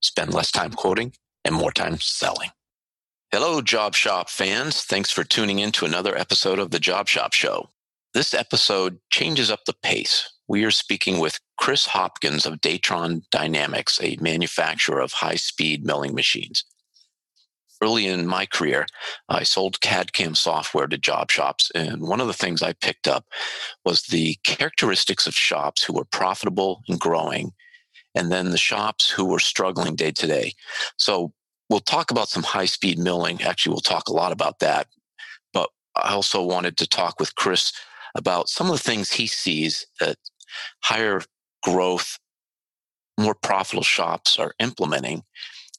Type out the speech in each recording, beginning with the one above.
Spend less time quoting and more time selling. Hello, Job Shop fans. Thanks for tuning in to another episode of the Job Shop Show. This episode changes up the pace. We are speaking with Chris Hopkins of Datron Dynamics, a manufacturer of high speed milling machines. Early in my career, I sold CAD CAM software to job shops. And one of the things I picked up was the characteristics of shops who were profitable and growing, and then the shops who were struggling day to day. So we'll talk about some high speed milling. Actually, we'll talk a lot about that. But I also wanted to talk with Chris about some of the things he sees that higher growth, more profitable shops are implementing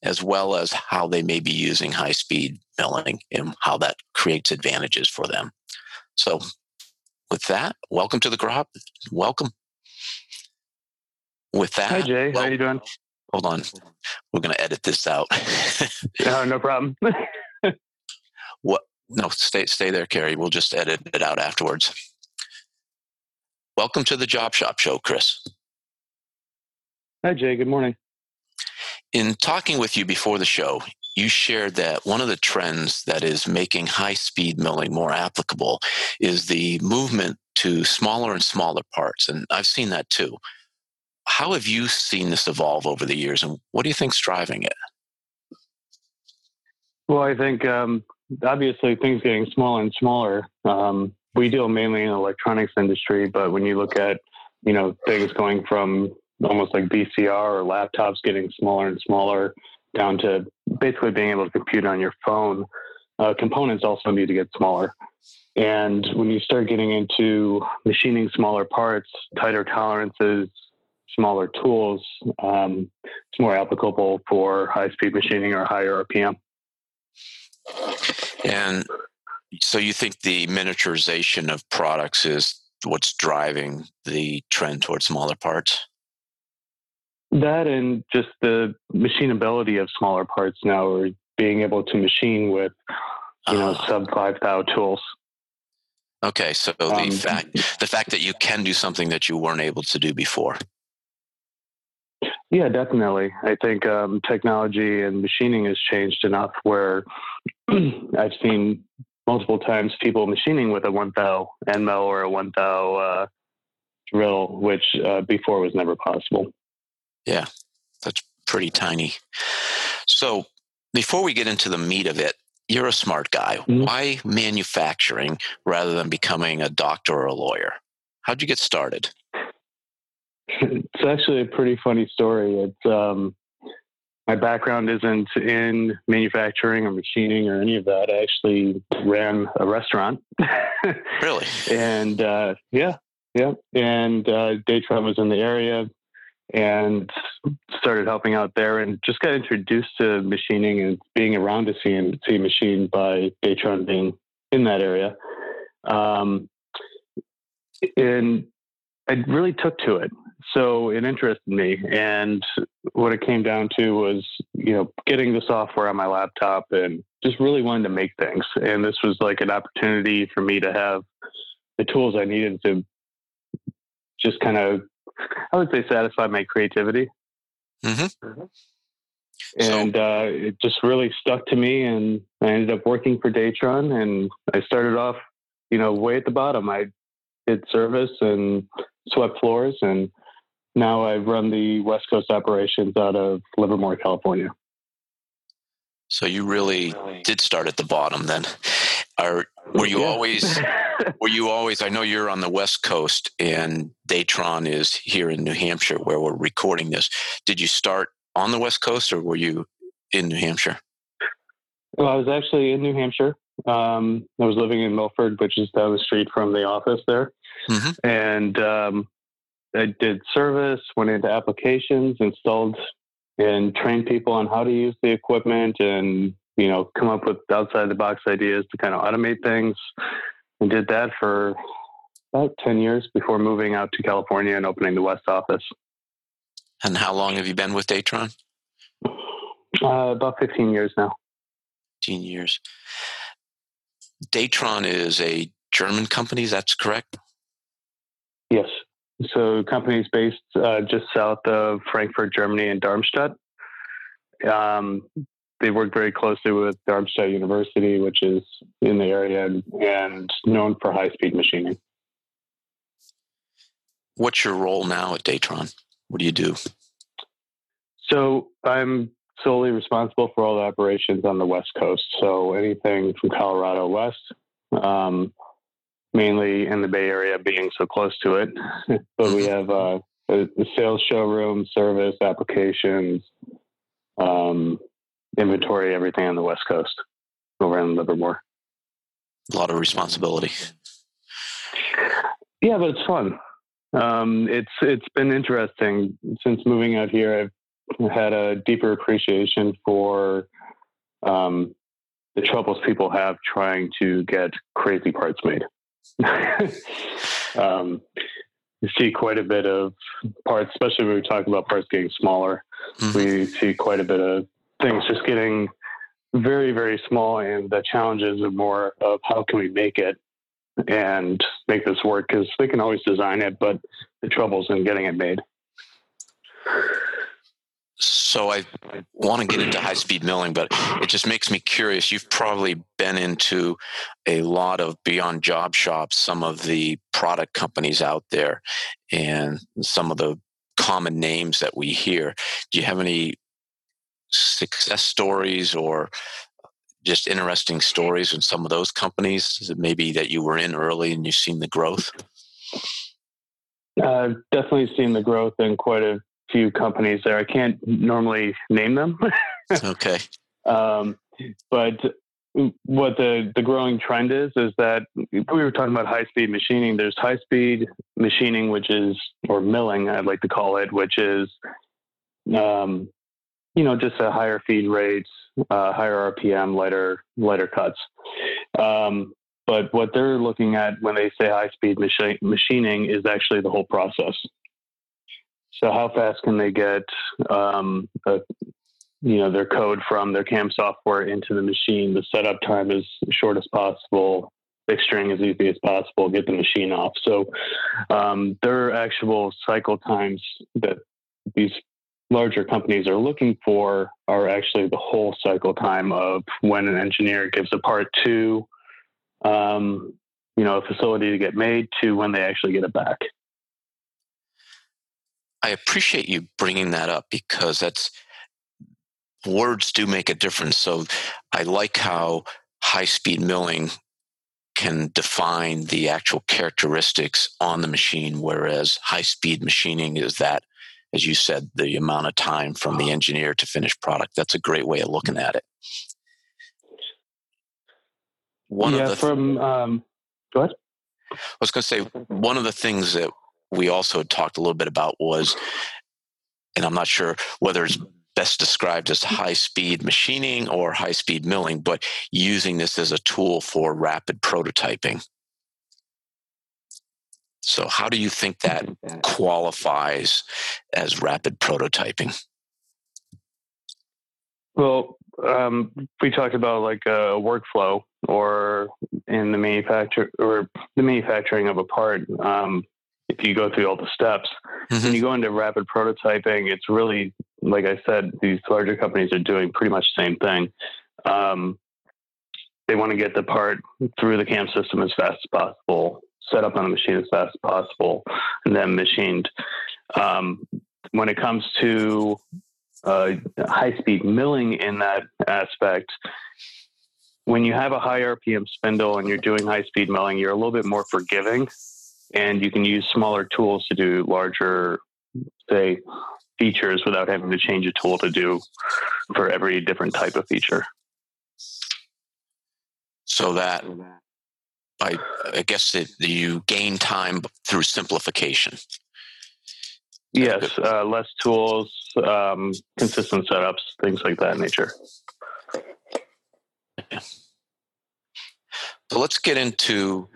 as well as how they may be using high speed milling and how that creates advantages for them. So, with that, welcome to the crop. Welcome. With that, hi Jay, well, how you doing? Hold on, we're going to edit this out. no, no problem. what? No, stay stay there, Carrie. We'll just edit it out afterwards. Welcome to the Job Shop Show, Chris. Hi, Jay. Good morning. In talking with you before the show, you shared that one of the trends that is making high speed milling more applicable is the movement to smaller and smaller parts. And I've seen that too. How have you seen this evolve over the years, and what do you think's driving it? Well, I think um, obviously things getting smaller and smaller. Um, we deal mainly in the electronics industry, but when you look at you know things going from almost like VCR or laptops getting smaller and smaller down to basically being able to compute on your phone. Uh, components also need to get smaller. And when you start getting into machining smaller parts, tighter tolerances, smaller tools, um, it's more applicable for high speed machining or higher RPM. And so you think the miniaturization of products is what's driving the trend towards smaller parts? That and just the machinability of smaller parts now, or being able to machine with, you know, uh, sub five thou tools. Okay, so the um, fact the fact that you can do something that you weren't able to do before. Yeah, definitely. I think um, technology and machining has changed enough where I've seen multiple times people machining with a one thou end mill or a one thou uh, drill, which uh, before was never possible. Yeah, that's pretty tiny. So before we get into the meat of it, you're a smart guy. Mm-hmm. Why manufacturing rather than becoming a doctor or a lawyer? How'd you get started? It's actually a pretty funny story. It's um, my background isn't in manufacturing or machining or any of that. I actually ran a restaurant. really? And uh, yeah, yeah. And uh, Datron was in the area and started helping out there and just got introduced to machining and being around a see machine by Datron being in that area. Um, and I really took to it. So it interested me. And what it came down to was, you know, getting the software on my laptop and just really wanting to make things. And this was like an opportunity for me to have the tools I needed to just kind of I would say satisfy my creativity. Mm-hmm. And so, uh, it just really stuck to me, and I ended up working for Datron. And I started off, you know, way at the bottom. I did service and swept floors, and now I run the West Coast operations out of Livermore, California. So you really did start at the bottom then. Are were you yeah. always were you always I know you're on the West Coast and Datron is here in New Hampshire where we're recording this. Did you start on the West Coast or were you in New Hampshire? Well, I was actually in New Hampshire. Um, I was living in Milford, which is down the street from the office there. Mm-hmm. And um, I did service, went into applications, installed and trained people on how to use the equipment and, you know, come up with outside the box ideas to kind of automate things. And did that for about 10 years before moving out to California and opening the West office. And how long have you been with Datron? Uh, about 15 years now. 15 years. Datron is a German company, that's correct? Yes. So, company is based uh, just south of Frankfurt, Germany, and Darmstadt. Um, they work very closely with Darmstadt University, which is in the area and known for high speed machining. What's your role now at Datron? What do you do? So, I'm solely responsible for all the operations on the West Coast. So anything from Colorado west, um, mainly in the Bay Area, being so close to it. but we have uh, the sales showroom, service, applications, um, inventory, everything on the West Coast over in Livermore. A lot of responsibility. Yeah, but it's fun. Um, it's it's been interesting since moving out here. I've had a deeper appreciation for um, the troubles people have trying to get crazy parts made. um, you see quite a bit of parts, especially when we talk about parts getting smaller. Mm-hmm. We see quite a bit of things just getting very, very small, and the challenges are more of how can we make it and make this work because they can always design it, but the troubles in getting it made. So I want to get into high speed milling, but it just makes me curious. You've probably been into a lot of beyond job shops, some of the product companies out there, and some of the common names that we hear. Do you have any success stories or just interesting stories in some of those companies? Maybe that you were in early and you've seen the growth? I've definitely seen the growth in quite a few companies there. I can't normally name them. okay. Um, but what the, the growing trend is, is that we were talking about high speed machining. There's high speed machining, which is, or milling, I'd like to call it, which is, um, you know, just a higher feed rates, uh, higher RPM, lighter, lighter cuts. Um, but what they're looking at when they say high speed machi- machining is actually the whole process. So how fast can they get, um, a, you know, their code from their CAM software into the machine? The setup time is short as possible, fixturing as easy as possible, get the machine off. So um, their actual cycle times that these larger companies are looking for are actually the whole cycle time of when an engineer gives a part to um, you know a facility to get made to when they actually get it back I appreciate you bringing that up because that's words do make a difference. So I like how high speed milling can define the actual characteristics on the machine, whereas high speed machining is that, as you said, the amount of time from the engineer to finished product. That's a great way of looking at it. One yeah, of the from um, go ahead. I was going to say one of the things that we also talked a little bit about was, and I'm not sure whether it's best described as high speed machining or high speed milling, but using this as a tool for rapid prototyping. So, how do you think that qualifies as rapid prototyping? Well, um, we talked about like a workflow or in the manufacture or the manufacturing of a part. Um, if you go through all the steps. Mm-hmm. When you go into rapid prototyping, it's really, like I said, these larger companies are doing pretty much the same thing. Um, they want to get the part through the CAM system as fast as possible, set up on the machine as fast as possible, and then machined. Um, when it comes to uh, high speed milling in that aspect, when you have a high RPM spindle and you're doing high speed milling, you're a little bit more forgiving and you can use smaller tools to do larger, say, features without having to change a tool to do for every different type of feature. So that I, I guess it, you gain time through simplification. Yes, uh, less tools, um, consistent setups, things like that nature. So let's get into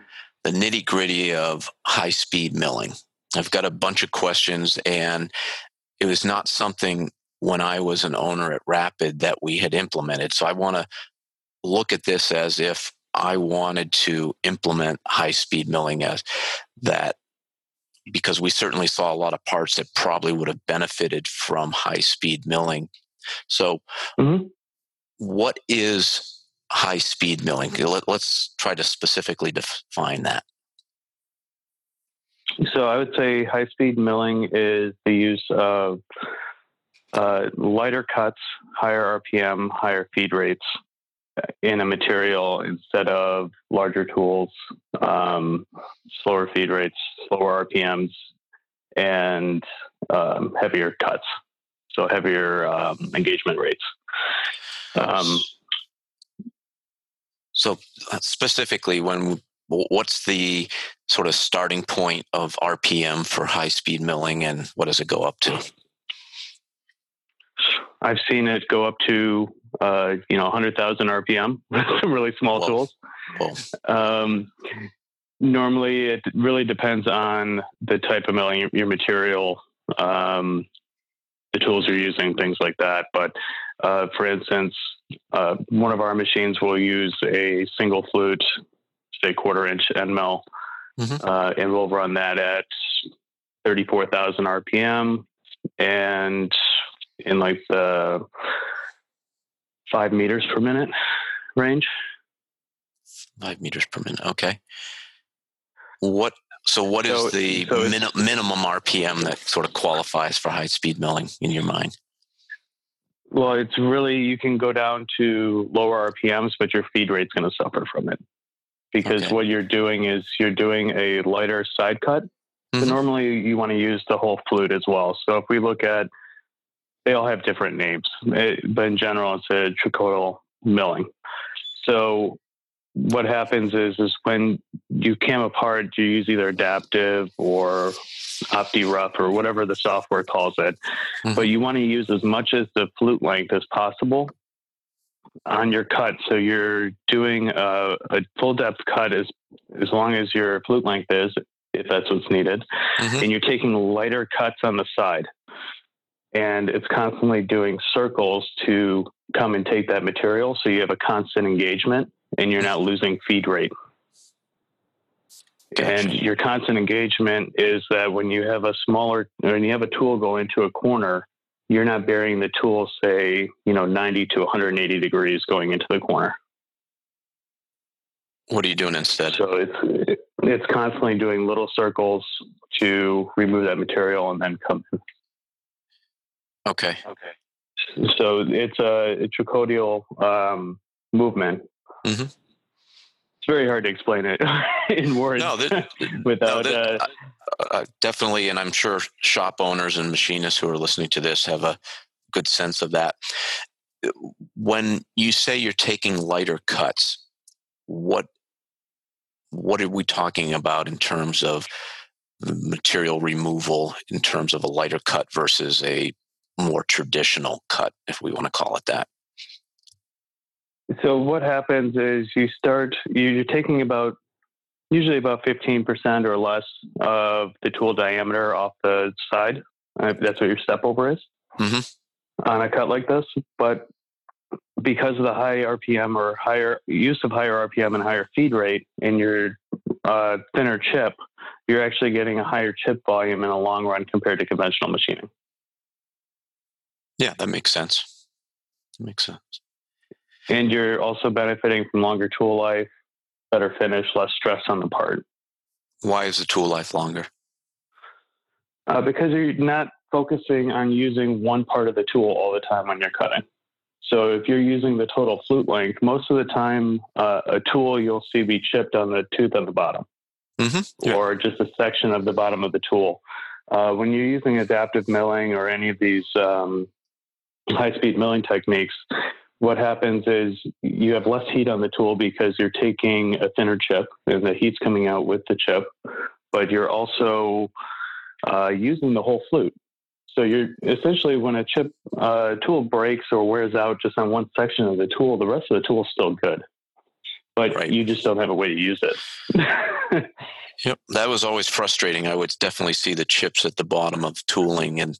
the nitty gritty of high speed milling. I've got a bunch of questions, and it was not something when I was an owner at Rapid that we had implemented. So I want to look at this as if I wanted to implement high speed milling as that because we certainly saw a lot of parts that probably would have benefited from high speed milling. So, mm-hmm. what is high speed milling? Let, us try to specifically define that. So, I would say high speed milling is the use of uh, lighter cuts, higher RPM, higher feed rates in a material instead of larger tools, um, slower feed rates, slower RPMs, and um, heavier cuts. So heavier um, engagement rates. Um, so uh, specifically, when what's the sort of starting point of RPM for high speed milling, and what does it go up to? I've seen it go up to uh, you know 100,000 RPM with some really small Whoa. tools. Whoa. Um, normally, it really depends on the type of milling, your, material, um, the tools you're using, things like that. But uh, for instance, uh, one of our machines will use a single flute, say quarter inch end mill, mm-hmm. uh, and we'll run that at 34,000 RPM. And in like the five meters per minute range. Five meters per minute. Okay. What? So, what is so, the so min- minimum RPM that sort of qualifies for high speed milling in your mind? Well, it's really you can go down to lower RPMs, but your feed rate's going to suffer from it because okay. what you're doing is you're doing a lighter side cut. Mm-hmm. So normally you want to use the whole flute as well. So if we look at they all have different names, it, eh, but in general, it's a trochoidal milling. So what happens is is when you cam apart, you use either adaptive or OptiRough or whatever the software calls it. Mm-hmm. But you want to use as much as the flute length as possible on your cut. So you're doing a, a full depth cut as as long as your flute length is, if that's what's needed, mm-hmm. and you're taking lighter cuts on the side and it's constantly doing circles to come and take that material. So you have a constant engagement and you're not losing feed rate. Gotcha. And your constant engagement is that when you have a smaller, when you have a tool go into a corner, you're not burying the tool, say, you know, 90 to 180 degrees going into the corner. What are you doing instead? So it's it's constantly doing little circles to remove that material and then come in. Okay. Okay. So it's a, a trochoidal um, movement. Mm-hmm. It's very hard to explain it in words. No, that, without no, that, uh, uh, definitely, and I'm sure shop owners and machinists who are listening to this have a good sense of that. When you say you're taking lighter cuts, what what are we talking about in terms of material removal in terms of a lighter cut versus a more traditional cut, if we want to call it that. So what happens is you start you're taking about usually about 15% or less of the tool diameter off the side. That's what your step over is mm-hmm. on a cut like this. But because of the high RPM or higher use of higher RPM and higher feed rate in your uh, thinner chip, you're actually getting a higher chip volume in the long run compared to conventional machining. Yeah, that makes sense. That makes sense. And you're also benefiting from longer tool life, better finish, less stress on the part. Why is the tool life longer? Uh, because you're not focusing on using one part of the tool all the time when you're cutting. So if you're using the total flute length, most of the time, uh, a tool you'll see be chipped on the tooth on the bottom, mm-hmm. yeah. or just a section of the bottom of the tool. Uh, when you're using adaptive milling or any of these um, high-speed milling techniques, what happens is you have less heat on the tool because you're taking a thinner chip and the heat's coming out with the chip, but you're also uh, using the whole flute. So you're essentially when a chip uh, tool breaks or wears out just on one section of the tool, the rest of the tool is still good, but right. you just don't have a way to use it. yep, that was always frustrating. I would definitely see the chips at the bottom of tooling and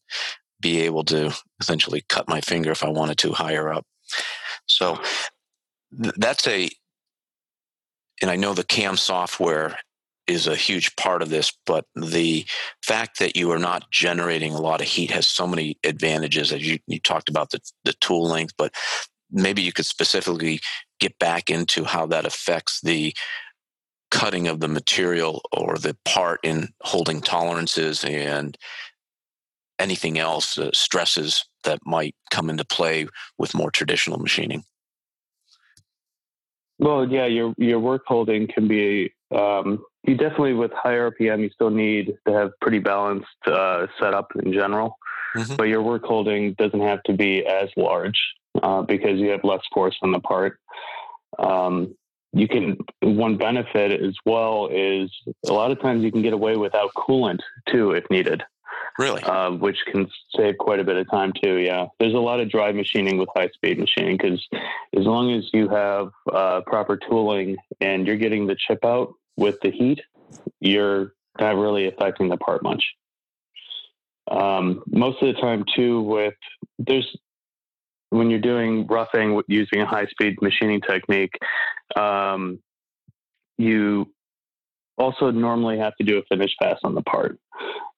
be able to essentially cut my finger if I wanted to higher up. So that's a, and I know the CAM software is a huge part of this, but the fact that you are not generating a lot of heat has so many advantages. As you, you talked about the, the tool length, but maybe you could specifically get back into how that affects the cutting of the material or the part in holding tolerances and anything else, uh, stresses that might come into play with more traditional machining. Well, yeah, your your work holding can be um, you definitely with high RPM you still need to have pretty balanced uh, setup in general, mm-hmm. but your work holding doesn't have to be as large uh, because you have less force on the part. Um, you can one benefit as well is a lot of times you can get away without coolant too if needed. Really? Uh, which can save quite a bit of time too. Yeah. There's a lot of dry machining with high speed machining because as long as you have uh, proper tooling and you're getting the chip out with the heat, you're not really affecting the part much. Um, most of the time too, with there's when you're doing roughing using a high speed machining technique, um, you also normally have to do a finish pass on the part.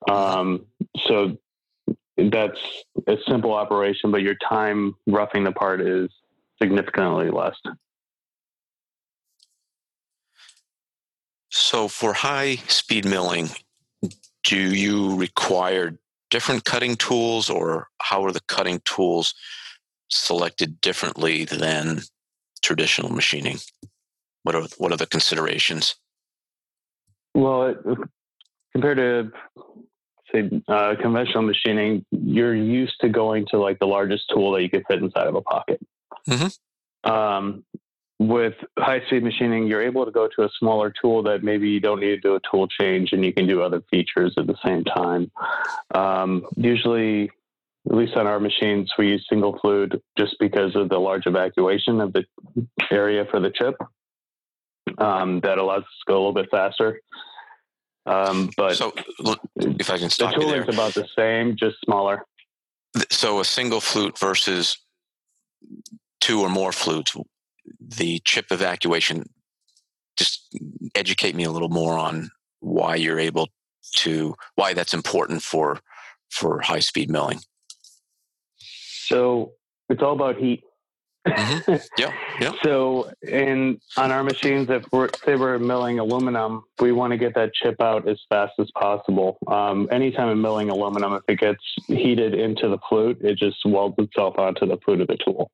Um, so that's a simple operation, but your time roughing the part is significantly less. So for high speed milling, do you require different cutting tools or how are the cutting tools selected differently than traditional machining? What are what are the considerations? Well, compared to say uh, conventional machining, you're used to going to like the largest tool that you could fit inside of a pocket. Mm-hmm. Um, with high speed machining, you're able to go to a smaller tool that maybe you don't need to do a tool change and you can do other features at the same time. Um, usually, at least on our machines, we use single flute just because of the large evacuation of the area for the chip. Um, that allows us to go a little bit faster. Um, but so, if I can stop the tooling's about the same, just smaller. So, a single flute versus two or more flutes, the chip evacuation. Just educate me a little more on why you're able to why that's important for for high speed milling. So it's all about heat. Mm-hmm. Yeah, yeah. So, in on our machines, if we're say we're milling aluminum, we want to get that chip out as fast as possible. Um, anytime I'm milling aluminum, if it gets heated into the flute, it just welds itself onto the flute of the tool.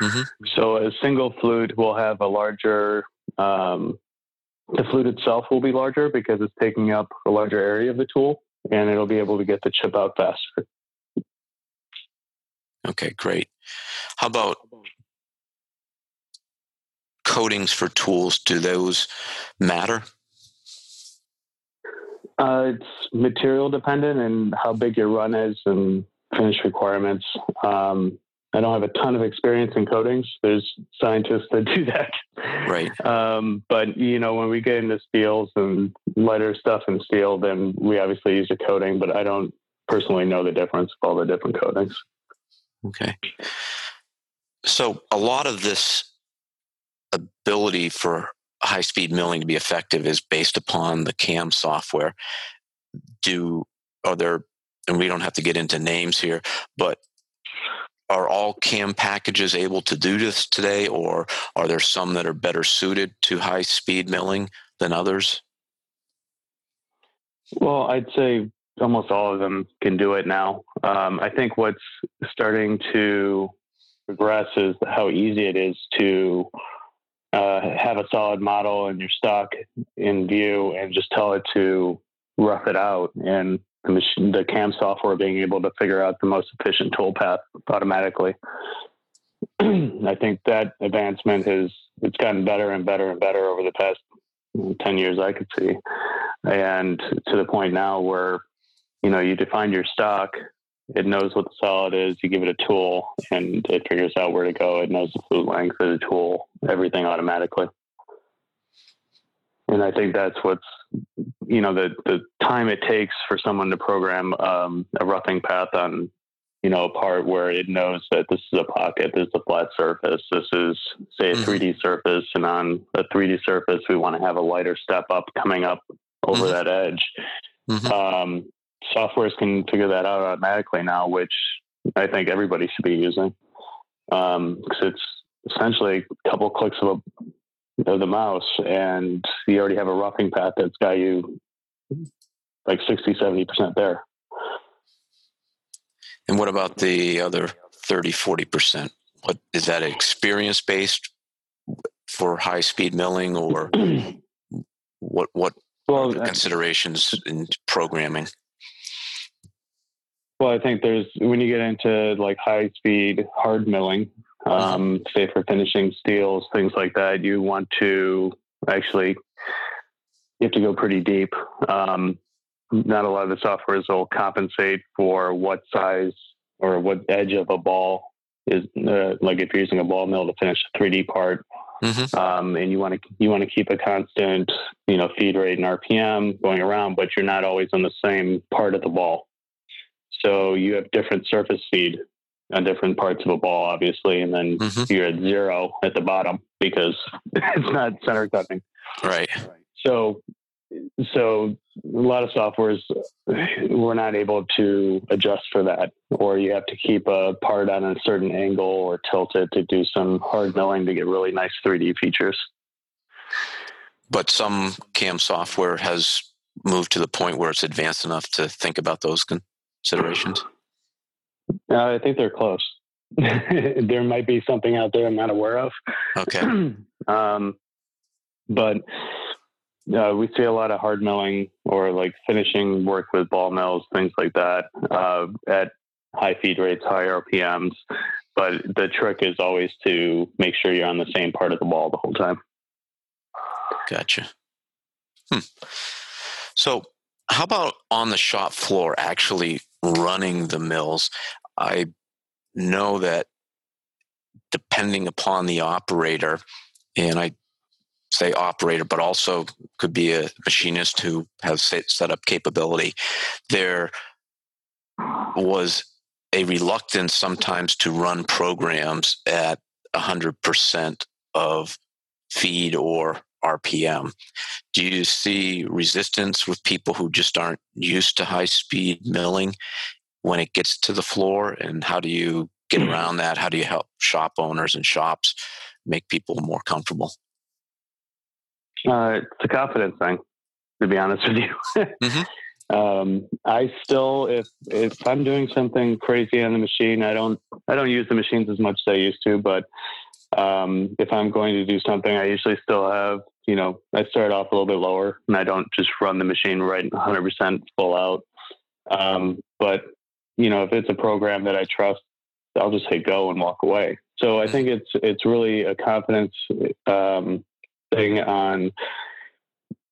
Mm-hmm. So, a single flute will have a larger. Um, the flute itself will be larger because it's taking up a larger area of the tool, and it'll be able to get the chip out faster. Okay, great. How about coatings for tools, do those matter? Uh, it's material dependent and how big your run is and finish requirements. Um, I don't have a ton of experience in coatings. There's scientists that do that. Right. Um, but you know, when we get into steels and lighter stuff and steel, then we obviously use a coating. But I don't personally know the difference of all the different coatings. Okay. So a lot of this ability for high speed milling to be effective is based upon the CAM software. Do are there, and we don't have to get into names here, but are all CAM packages able to do this today, or are there some that are better suited to high speed milling than others? Well, I'd say almost all of them can do it now. Um, I think what's starting to progress is how easy it is to uh, have a solid model and your stock in view and just tell it to rough it out and the machine, the cam software being able to figure out the most efficient toolpath automatically. I think that advancement has it's gotten better and better and better over the past 10 years I could see. And to the point now where, you know, you define your stock, it knows what the solid is, you give it a tool and it figures out where to go. It knows the flute length of the tool, everything automatically. And I think that's what's, you know, the, the time it takes for someone to program um, a roughing path on you know, a part where it knows that this is a pocket, this is a flat surface, this is, say, a mm-hmm. 3D surface, and on a 3D surface, we want to have a lighter step up coming up over mm-hmm. that edge. Mm-hmm. Um, softwares can figure that out automatically now, which I think everybody should be using because um, it's essentially a couple clicks of, a, of the mouse, and you already have a roughing path that's got you like 60, 70% there. And what about the other 30, 40%? What is that experience based for high speed milling or what what well, considerations in programming? Well, I think there's when you get into like high speed hard milling, um, say for finishing steels, things like that, you want to actually you have to go pretty deep. Um, not a lot of the softwares will compensate for what size or what edge of a ball is uh, like if you're using a ball mill to finish a 3D part, mm-hmm. um, and you want to you want to keep a constant you know feed rate and RPM going around, but you're not always on the same part of the ball. So you have different surface feed on different parts of a ball, obviously, and then mm-hmm. you're at zero at the bottom because it's not center cutting. Right. So so a lot of softwares we're not able to adjust for that or you have to keep a part on a certain angle or tilt it to do some hard milling to get really nice 3d features but some cam software has moved to the point where it's advanced enough to think about those considerations uh, i think they're close there might be something out there i'm not aware of okay um, but uh, we see a lot of hard milling or like finishing work with ball mills, things like that, uh, at high feed rates, high RPMs. But the trick is always to make sure you're on the same part of the ball the whole time. Gotcha. Hmm. So, how about on the shop floor actually running the mills? I know that depending upon the operator, and I say operator, but also could be a machinist who has set up capability. There was a reluctance sometimes to run programs at 100% of feed or RPM. Do you see resistance with people who just aren't used to high speed milling when it gets to the floor? And how do you get hmm. around that? How do you help shop owners and shops make people more comfortable? Uh, it's a confidence thing, to be honest with you. mm-hmm. um, I still, if if I'm doing something crazy on the machine, I don't I don't use the machines as much as I used to. But um, if I'm going to do something, I usually still have you know I start off a little bit lower, and I don't just run the machine right 100% full out. Um, but you know, if it's a program that I trust, I'll just hit go and walk away. So I think it's it's really a confidence um, thing on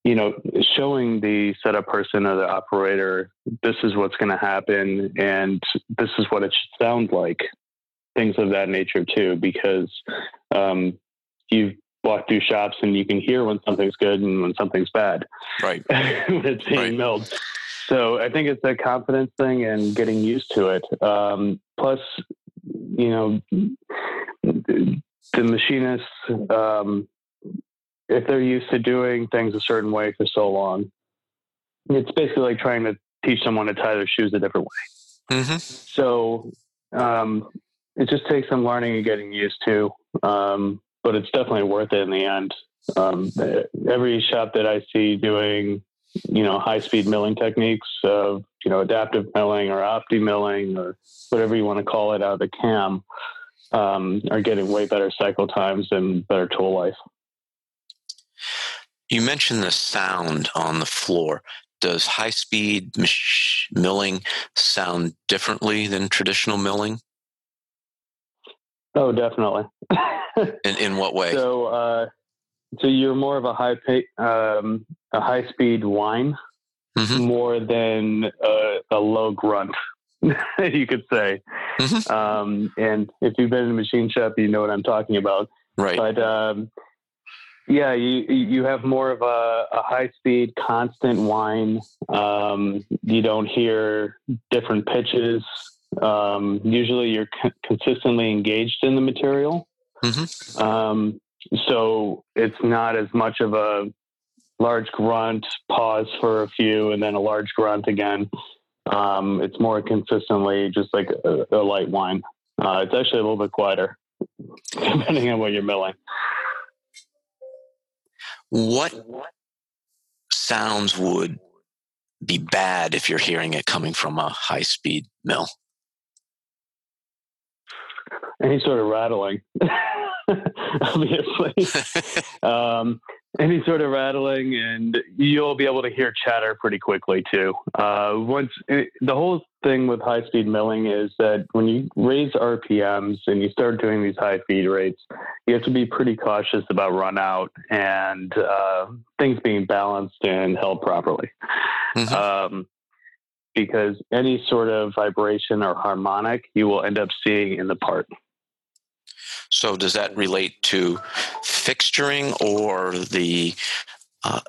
you know showing the setup person or the operator this is what's going to happen and this is what it should sound like things of that nature too because um, you walk through shops and you can hear when something's good and when something's bad right when it's being right. milled so i think it's a confidence thing and getting used to it um, plus you know the machinists um, if they're used to doing things a certain way for so long. It's basically like trying to teach someone to tie their shoes a different way. Mm-hmm. So um, it just takes some learning and getting used to, um, but it's definitely worth it in the end. Um, every shop that I see doing you know, high speed milling techniques of, you know, adaptive milling or opti milling or whatever you want to call it out of the cam um, are getting way better cycle times and better tool life. You mentioned the sound on the floor. Does high speed milling sound differently than traditional milling? Oh, definitely. in, in what way? So, uh, so you're more of a high pay, um, a high speed whine mm-hmm. more than a, a low grunt, you could say. Mm-hmm. Um, and if you've been in a machine shop, you know what I'm talking about. Right. But um, yeah, you you have more of a, a high speed, constant whine. Um, you don't hear different pitches. Um, usually, you're c- consistently engaged in the material. Mm-hmm. Um, so it's not as much of a large grunt, pause for a few, and then a large grunt again. Um, it's more consistently just like a, a light whine. Uh, it's actually a little bit quieter, depending on what you're milling. What sounds would be bad if you're hearing it coming from a high speed mill? Any sort of rattling. obviously. um, any sort of rattling, and you'll be able to hear chatter pretty quickly too. Uh, once it, the whole thing with high speed milling is that when you raise RPMs and you start doing these high feed rates, you have to be pretty cautious about run out and uh, things being balanced and held properly. Mm-hmm. Um, because any sort of vibration or harmonic you will end up seeing in the part. So does that relate to fixturing or the uh,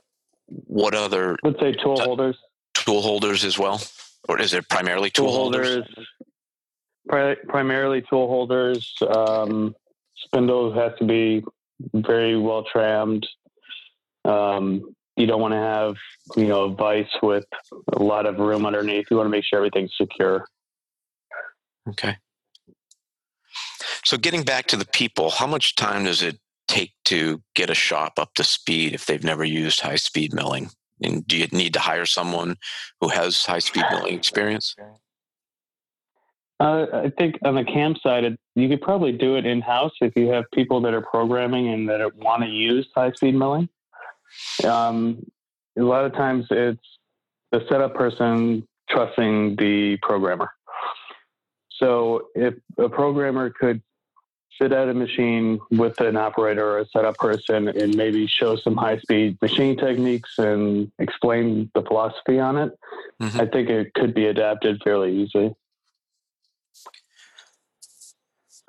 what other? Let's say tool holders. Tool holders as well, or is it primarily tool, tool holders? holders pri- primarily tool holders. Um, spindles have to be very well trammed. Um, you don't want to have you know a vice with a lot of room underneath. You want to make sure everything's secure. Okay. So getting back to the people, how much time does it take to get a shop up to speed if they've never used high speed milling? And do you need to hire someone who has high speed milling experience? Uh, I think on the cam side, you could probably do it in house if you have people that are programming and that want to use high speed milling. Um, a lot of times it's the setup person trusting the programmer. So if a programmer could sit at a machine with an operator or a setup person and maybe show some high speed machine techniques and explain the philosophy on it, mm-hmm. I think it could be adapted fairly easily.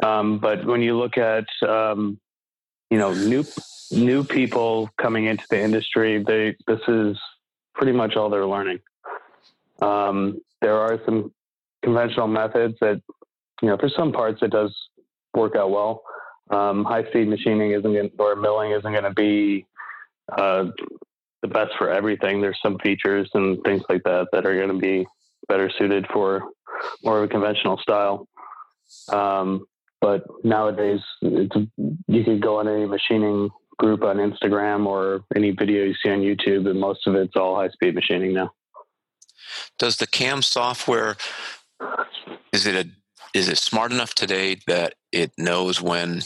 Um, but when you look at, um, you know, new new people coming into the industry, they this is pretty much all they're learning. Um, there are some conventional methods that, you know, for some parts it does work out well. Um, high speed machining isn't going or milling isn't going to be uh, the best for everything. There's some features and things like that that are going to be better suited for more of a conventional style. Um, but nowadays, you could go on any machining group on Instagram or any video you see on YouTube, and most of it's all high speed machining now. Does the CAM software is it a is it smart enough today that it knows when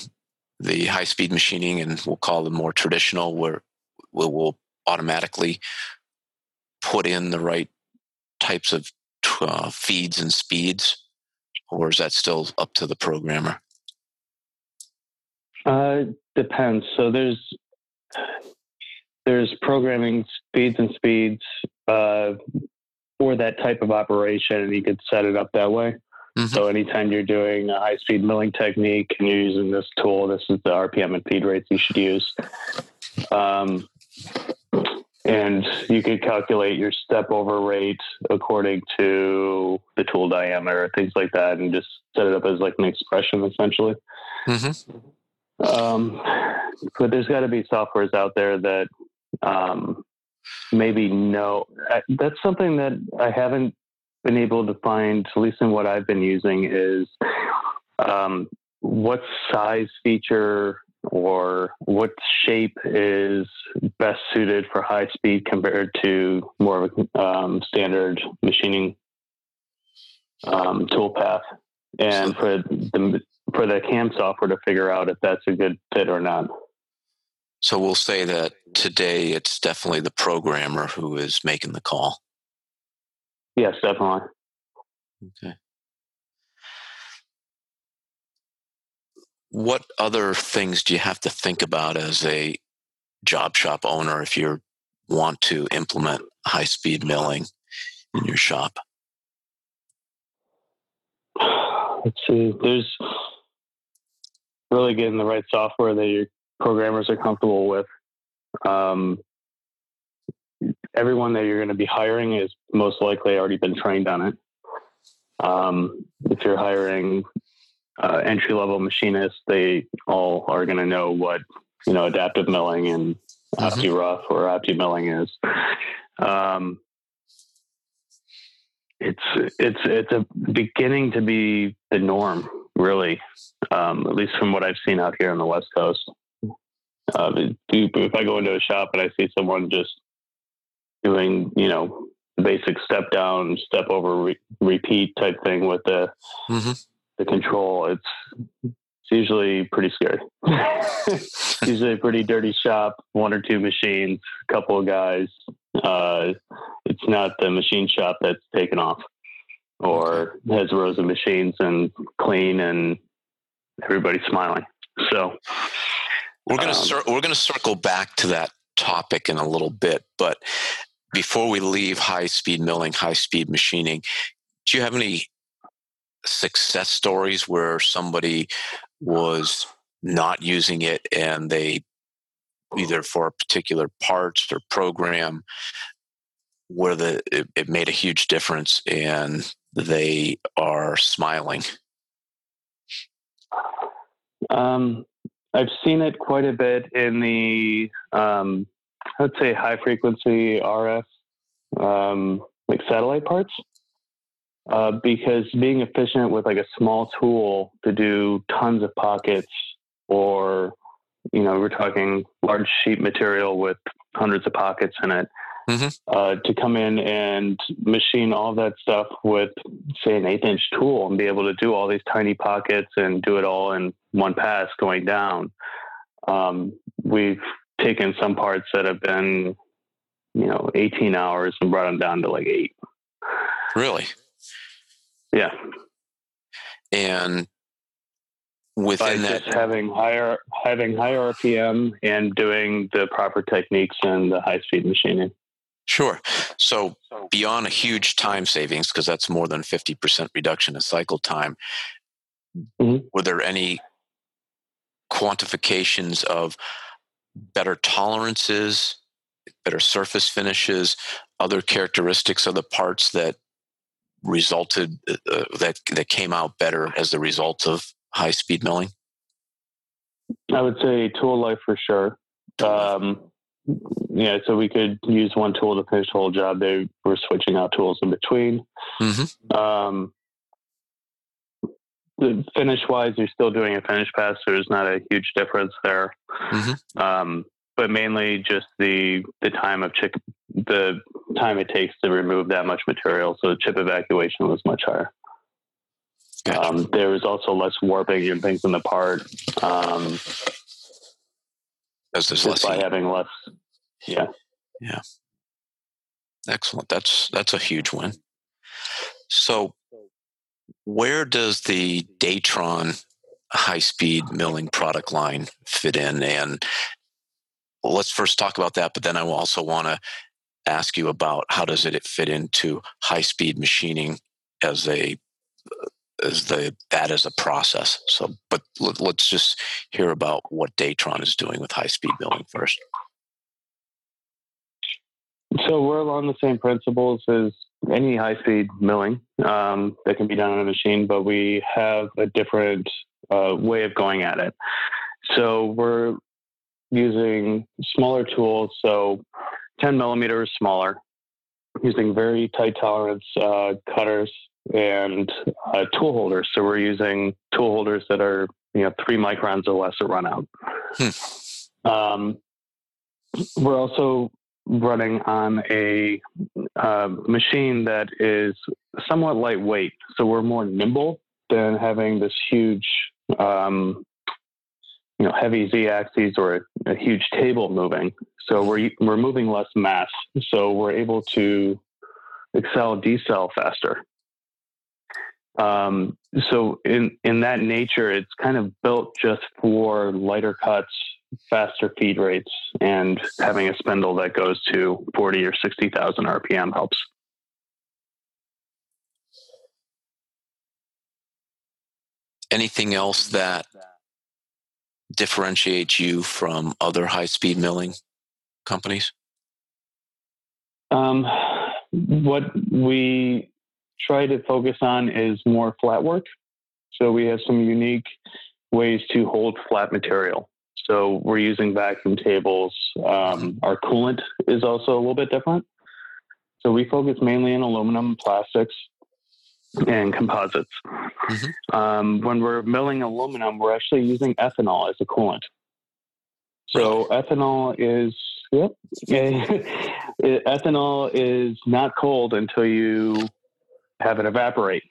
the high speed machining and we'll call the more traditional where will will automatically put in the right types of uh, feeds and speeds or is that still up to the programmer uh, depends so there's there's programming speeds and speeds uh, for that type of operation and you could set it up that way Mm-hmm. So anytime you're doing a high speed milling technique and you're using this tool, this is the RPM and feed rates you should use. Um, and you could calculate your step over rate according to the tool diameter, things like that, and just set it up as like an expression essentially. Mm-hmm. Um, but there's got to be softwares out there that um, maybe know. That's something that I haven't been able to find, at least in what I've been using, is um, what size feature or what shape is best suited for high speed compared to more of a um, standard machining um, toolpath, and for the for the CAM software to figure out if that's a good fit or not. So we'll say that today it's definitely the programmer who is making the call. Yes, definitely. Okay. What other things do you have to think about as a job shop owner if you want to implement high speed milling in your shop? Let's see. There's really getting the right software that your programmers are comfortable with. Um, everyone that you're going to be hiring is most likely already been trained on it. Um, if you're hiring uh, entry level machinists, they all are going to know what you know adaptive milling and mm-hmm. OptiRough or OptiMilling is. Um, it's it's it's a beginning to be the norm, really. Um, at least from what I've seen out here on the West Coast. Uh, if I go into a shop and I see someone just doing, you know, basic step down, step over, re- repeat type thing with the mm-hmm. The control, it's it's usually pretty scary. usually a pretty dirty shop, one or two machines, a couple of guys. Uh, it's not the machine shop that's taken off or has rows of machines and clean and everybody's smiling. So we're gonna um, cir- we're gonna circle back to that topic in a little bit, but before we leave high speed milling, high speed machining, do you have any success stories where somebody was not using it and they either for a particular parts or program where the it, it made a huge difference and they are smiling. Um, I've seen it quite a bit in the, um, let's say, high frequency RF, um, like satellite parts, uh, because being efficient with like a small tool to do tons of pockets, or you know, we're talking large sheet material with hundreds of pockets in it. Mm-hmm. Uh, to come in and machine all that stuff with, say, an eighth inch tool and be able to do all these tiny pockets and do it all in one pass going down. Um, we've taken some parts that have been, you know, 18 hours and brought them down to like eight. Really? Yeah. And within By that having higher having higher RPM and doing the proper techniques and the high speed machining. Sure. So beyond a huge time savings, because that's more than 50% reduction in cycle time, mm-hmm. were there any quantifications of better tolerances, better surface finishes, other characteristics of the parts that resulted uh, uh that that came out better as the result of high speed milling? I would say tool life for sure. Um, yeah, so we could use one tool to finish the whole job. They were switching out tools in between. Mm-hmm. Um, finish wise, you're still doing a finish pass. So there's not a huge difference there. Mm-hmm. Um, but mainly just the the time of chip, the time it takes to remove that much material. So the chip evacuation was much higher. Gotcha. Um, there was also less warping and things in the part. Um, As there's less by heat. having less yeah. Yeah. Excellent. That's that's a huge win. So where does the Datron high speed milling product line fit in? And let's first talk about that, but then I will also want to ask you about how does it fit into high speed machining as a as the that as a process. So, but let, us just hear about what Datron is doing with high speed milling first. So we're along the same principles as any high speed milling um, that can be done on a machine, but we have a different uh, way of going at it. So we're using smaller tools, so 10 millimeters smaller, using very tight tolerance uh, cutters and uh, tool holders. So we're using tool holders that are you know three microns or less of run out. Hmm. Um, we're also running on a uh, machine that is somewhat lightweight, so we're more nimble than having this huge, um, you know, heavy z axes or a, a, huge table moving. So we're we're moving less mass, so we're able to accel decel faster. Um, so in in that nature, it's kind of built just for lighter cuts, faster feed rates, and having a spindle that goes to forty or sixty thousand RPM helps. Anything else that differentiates you from other high speed milling companies? Um, what we try to focus on is more flat work. So we have some unique ways to hold flat material. So we're using vacuum tables. Um, our coolant is also a little bit different. So we focus mainly on aluminum, plastics, and composites. Mm-hmm. Um, when we're milling aluminum, we're actually using ethanol as a coolant. So ethanol is yep, ethanol is not cold until you have it evaporate.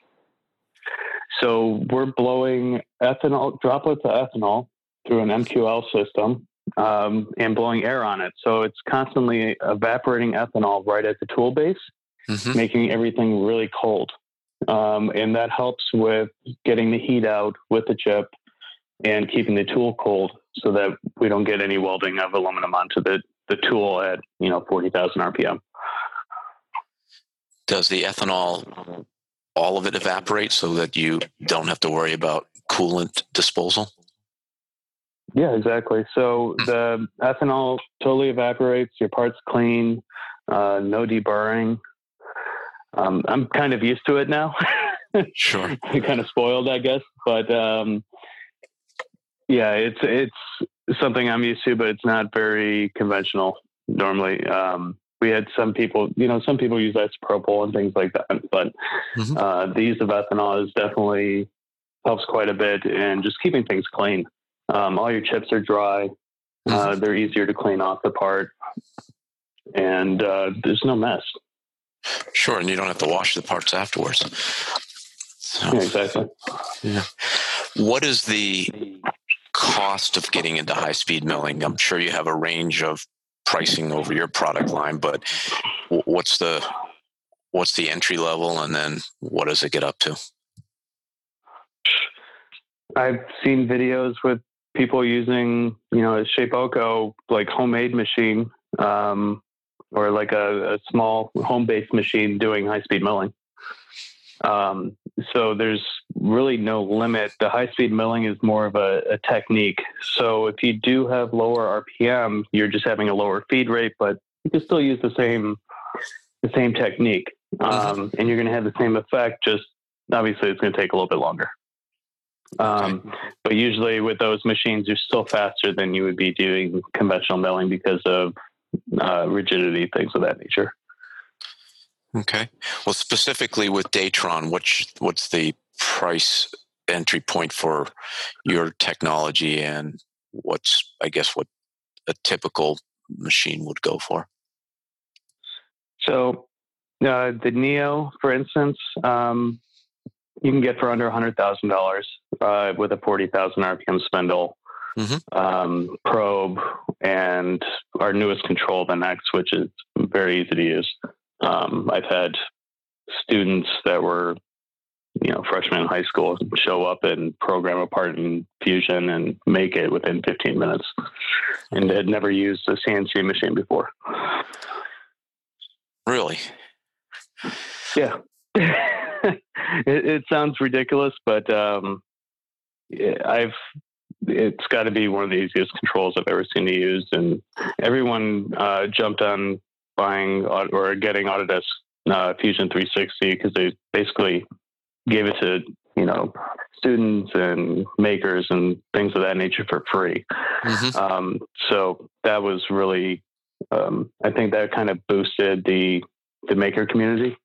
So we're blowing ethanol droplets of ethanol through an MQL system um, and blowing air on it. So it's constantly evaporating ethanol right at the tool base, mm-hmm. making everything really cold. Um, and that helps with getting the heat out with the chip and keeping the tool cold so that we don't get any welding of aluminum onto the, the tool at, you know, 40,000 RPM. Does the ethanol, all of it evaporate so that you don't have to worry about coolant disposal? Yeah, exactly. So hmm. the ethanol totally evaporates, your parts clean, uh, no deburring. Um, I'm kind of used to it now. sure. kind of spoiled, I guess. But um, yeah, it's it's something I'm used to, but it's not very conventional normally. Um, we had some people, you know, some people use isopropyl and things like that, but mm-hmm. uh, the use of ethanol is definitely helps quite a bit and just keeping things clean. Um, all your chips are dry; uh, mm-hmm. uh, they're easier to clean off the part, and uh, there's no mess. Sure, and you don't have to wash the parts afterwards. So, yeah, exactly. Yeah. What is the cost of getting into high speed milling? I'm sure you have a range of pricing over your product line, but what's the what's the entry level, and then what does it get up to? I've seen videos with people using, you know, a Shapeoko like homemade machine, um, or like a, a small home-based machine doing high-speed milling. Um, so there's really no limit. The high speed milling is more of a, a, technique. So if you do have lower RPM, you're just having a lower feed rate, but you can still use the same the same technique, mm-hmm. um, and you're going to have the same effect. Just obviously, it's going to take a little bit longer. Um, okay. But usually, with those machines, you're still faster than you would be doing conventional milling because of uh, rigidity, things of that nature. Okay. Well, specifically with Datron, what's what's the price entry point for your technology, and what's I guess what a typical machine would go for? So, uh, the Neo, for instance, um, you can get for under hundred thousand uh, dollars with a forty thousand RPM spindle. Mm-hmm. Um, probe and our newest control, the Next, which is very easy to use. Um, I've had students that were, you know, freshmen in high school show up and program a part in Fusion and make it within 15 minutes and had never used a CNC machine before. Really? Yeah. it, it, sounds ridiculous, but um, I've it's got to be one of the easiest controls I've ever seen to use, and everyone uh, jumped on buying or getting Autodesk uh, Fusion 360 because they basically gave it to you know students and makers and things of that nature for free. Mm-hmm. Um, so that was really, um, I think that kind of boosted the the maker community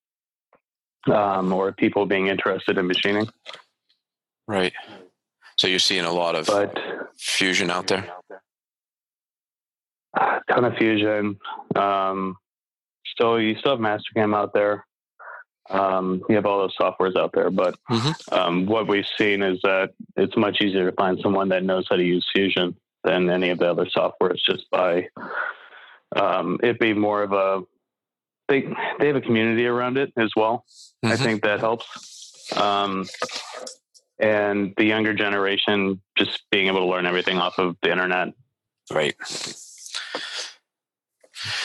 um, or people being interested in machining. Right. So you're seeing a lot of but, fusion out there. A ton of fusion. Um, still, you still have Mastercam out there. Um, you have all those softwares out there, but mm-hmm. um, what we've seen is that it's much easier to find someone that knows how to use Fusion than any of the other softwares, just by um, it being more of a they they have a community around it as well. Mm-hmm. I think that helps. Um, and the younger generation just being able to learn everything off of the internet. Right.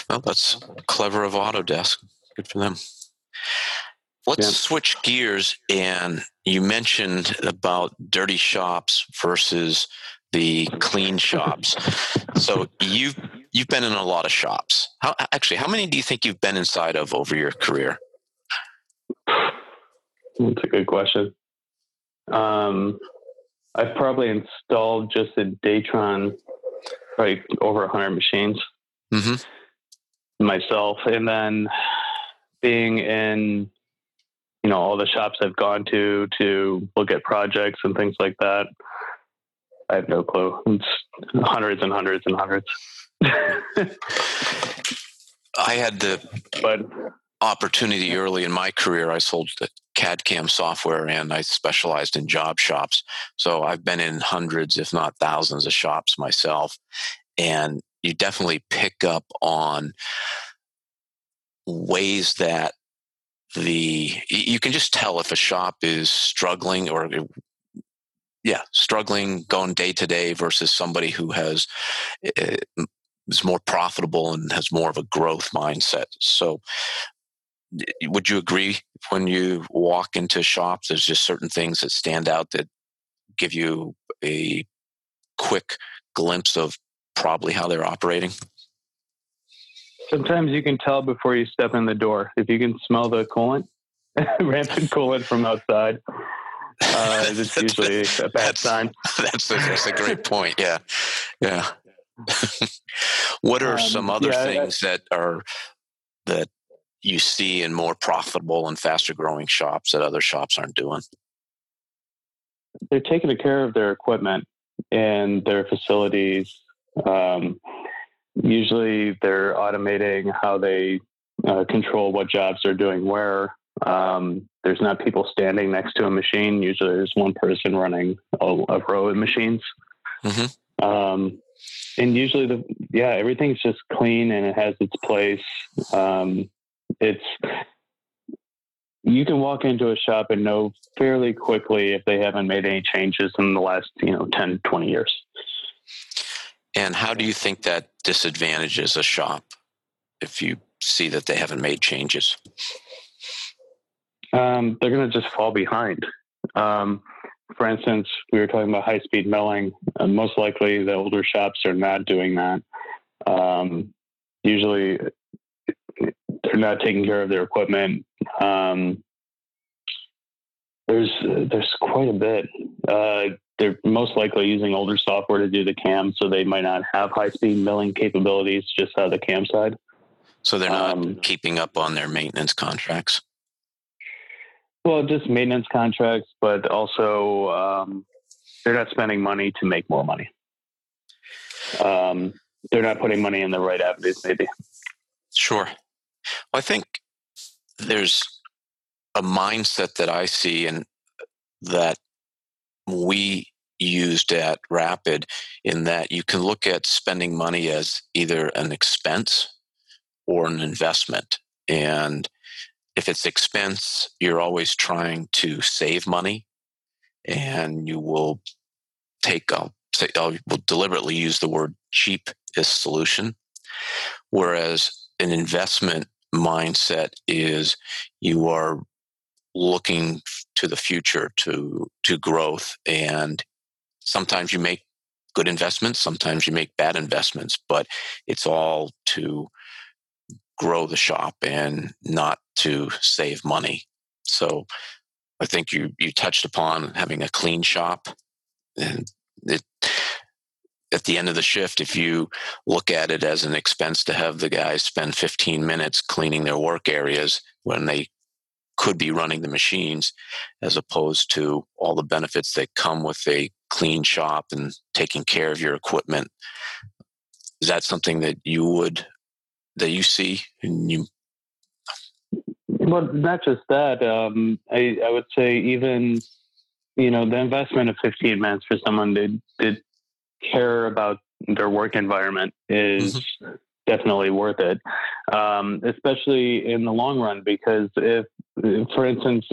Well, that's clever of Autodesk. Good for them. Let's yeah. switch gears. And you mentioned about dirty shops versus the clean shops. so you've you've been in a lot of shops. How actually, how many do you think you've been inside of over your career? That's a good question. Um, I've probably installed just a Datron like over 100 machines mm-hmm. myself. And then being in, you know, all the shops I've gone to to look at projects and things like that, I have no clue. It's hundreds and hundreds and hundreds. I had to. but opportunity early in my career. I sold CAD CAM software and I specialized in job shops. So I've been in hundreds, if not thousands, of shops myself. And you definitely pick up on ways that the you can just tell if a shop is struggling or yeah struggling going day to day versus somebody who has eh, is more profitable and has more of a growth mindset so would you agree when you walk into shops there's just certain things that stand out that give you a quick glimpse of probably how they're operating? Sometimes you can tell before you step in the door. If you can smell the coolant rampant coolant from outside uh, it's usually a bad sign. that's a, that's a great point yeah. Yeah. What are um, some other yeah, things that are that you see in more profitable and faster growing shops that other shops aren't doing? They're taking care of their equipment and their facilities. Um, usually, they're automating how they uh, control what jobs they're doing where. Um, there's not people standing next to a machine. Usually, there's one person running a, a row of machines. Mm-hmm. Um, and usually, the yeah, everything's just clean and it has its place. Um, it's you can walk into a shop and know fairly quickly if they haven't made any changes in the last you know 10 20 years. And how do you think that disadvantages a shop if you see that they haven't made changes? Um, they're going to just fall behind. Um, for instance we were talking about high speed milling uh, most likely the older shops are not doing that. Um, usually they're not taking care of their equipment. Um, there's there's quite a bit. Uh, they're most likely using older software to do the cam, so they might not have high speed milling capabilities just out of the cam side. So they're not um, keeping up on their maintenance contracts. Well, just maintenance contracts, but also um, they're not spending money to make more money. Um, they're not putting money in the right avenues, maybe. Sure. I think there's a mindset that I see and that we used at Rapid in that you can look at spending money as either an expense or an investment. And if it's expense, you're always trying to save money and you will take, I'll, say, uh, I will deliberately use the word cheap as solution. Whereas an investment mindset is you are looking to the future to to growth and sometimes you make good investments sometimes you make bad investments but it's all to grow the shop and not to save money. So i think you you touched upon having a clean shop and it at the end of the shift, if you look at it as an expense to have the guys spend 15 minutes cleaning their work areas when they could be running the machines as opposed to all the benefits that come with a clean shop and taking care of your equipment. Is that something that you would that you see and you? Well not just that um, I, I would say even you know the investment of 15 minutes for someone to, to care about their work environment is mm-hmm. definitely worth it um, especially in the long run because if for instance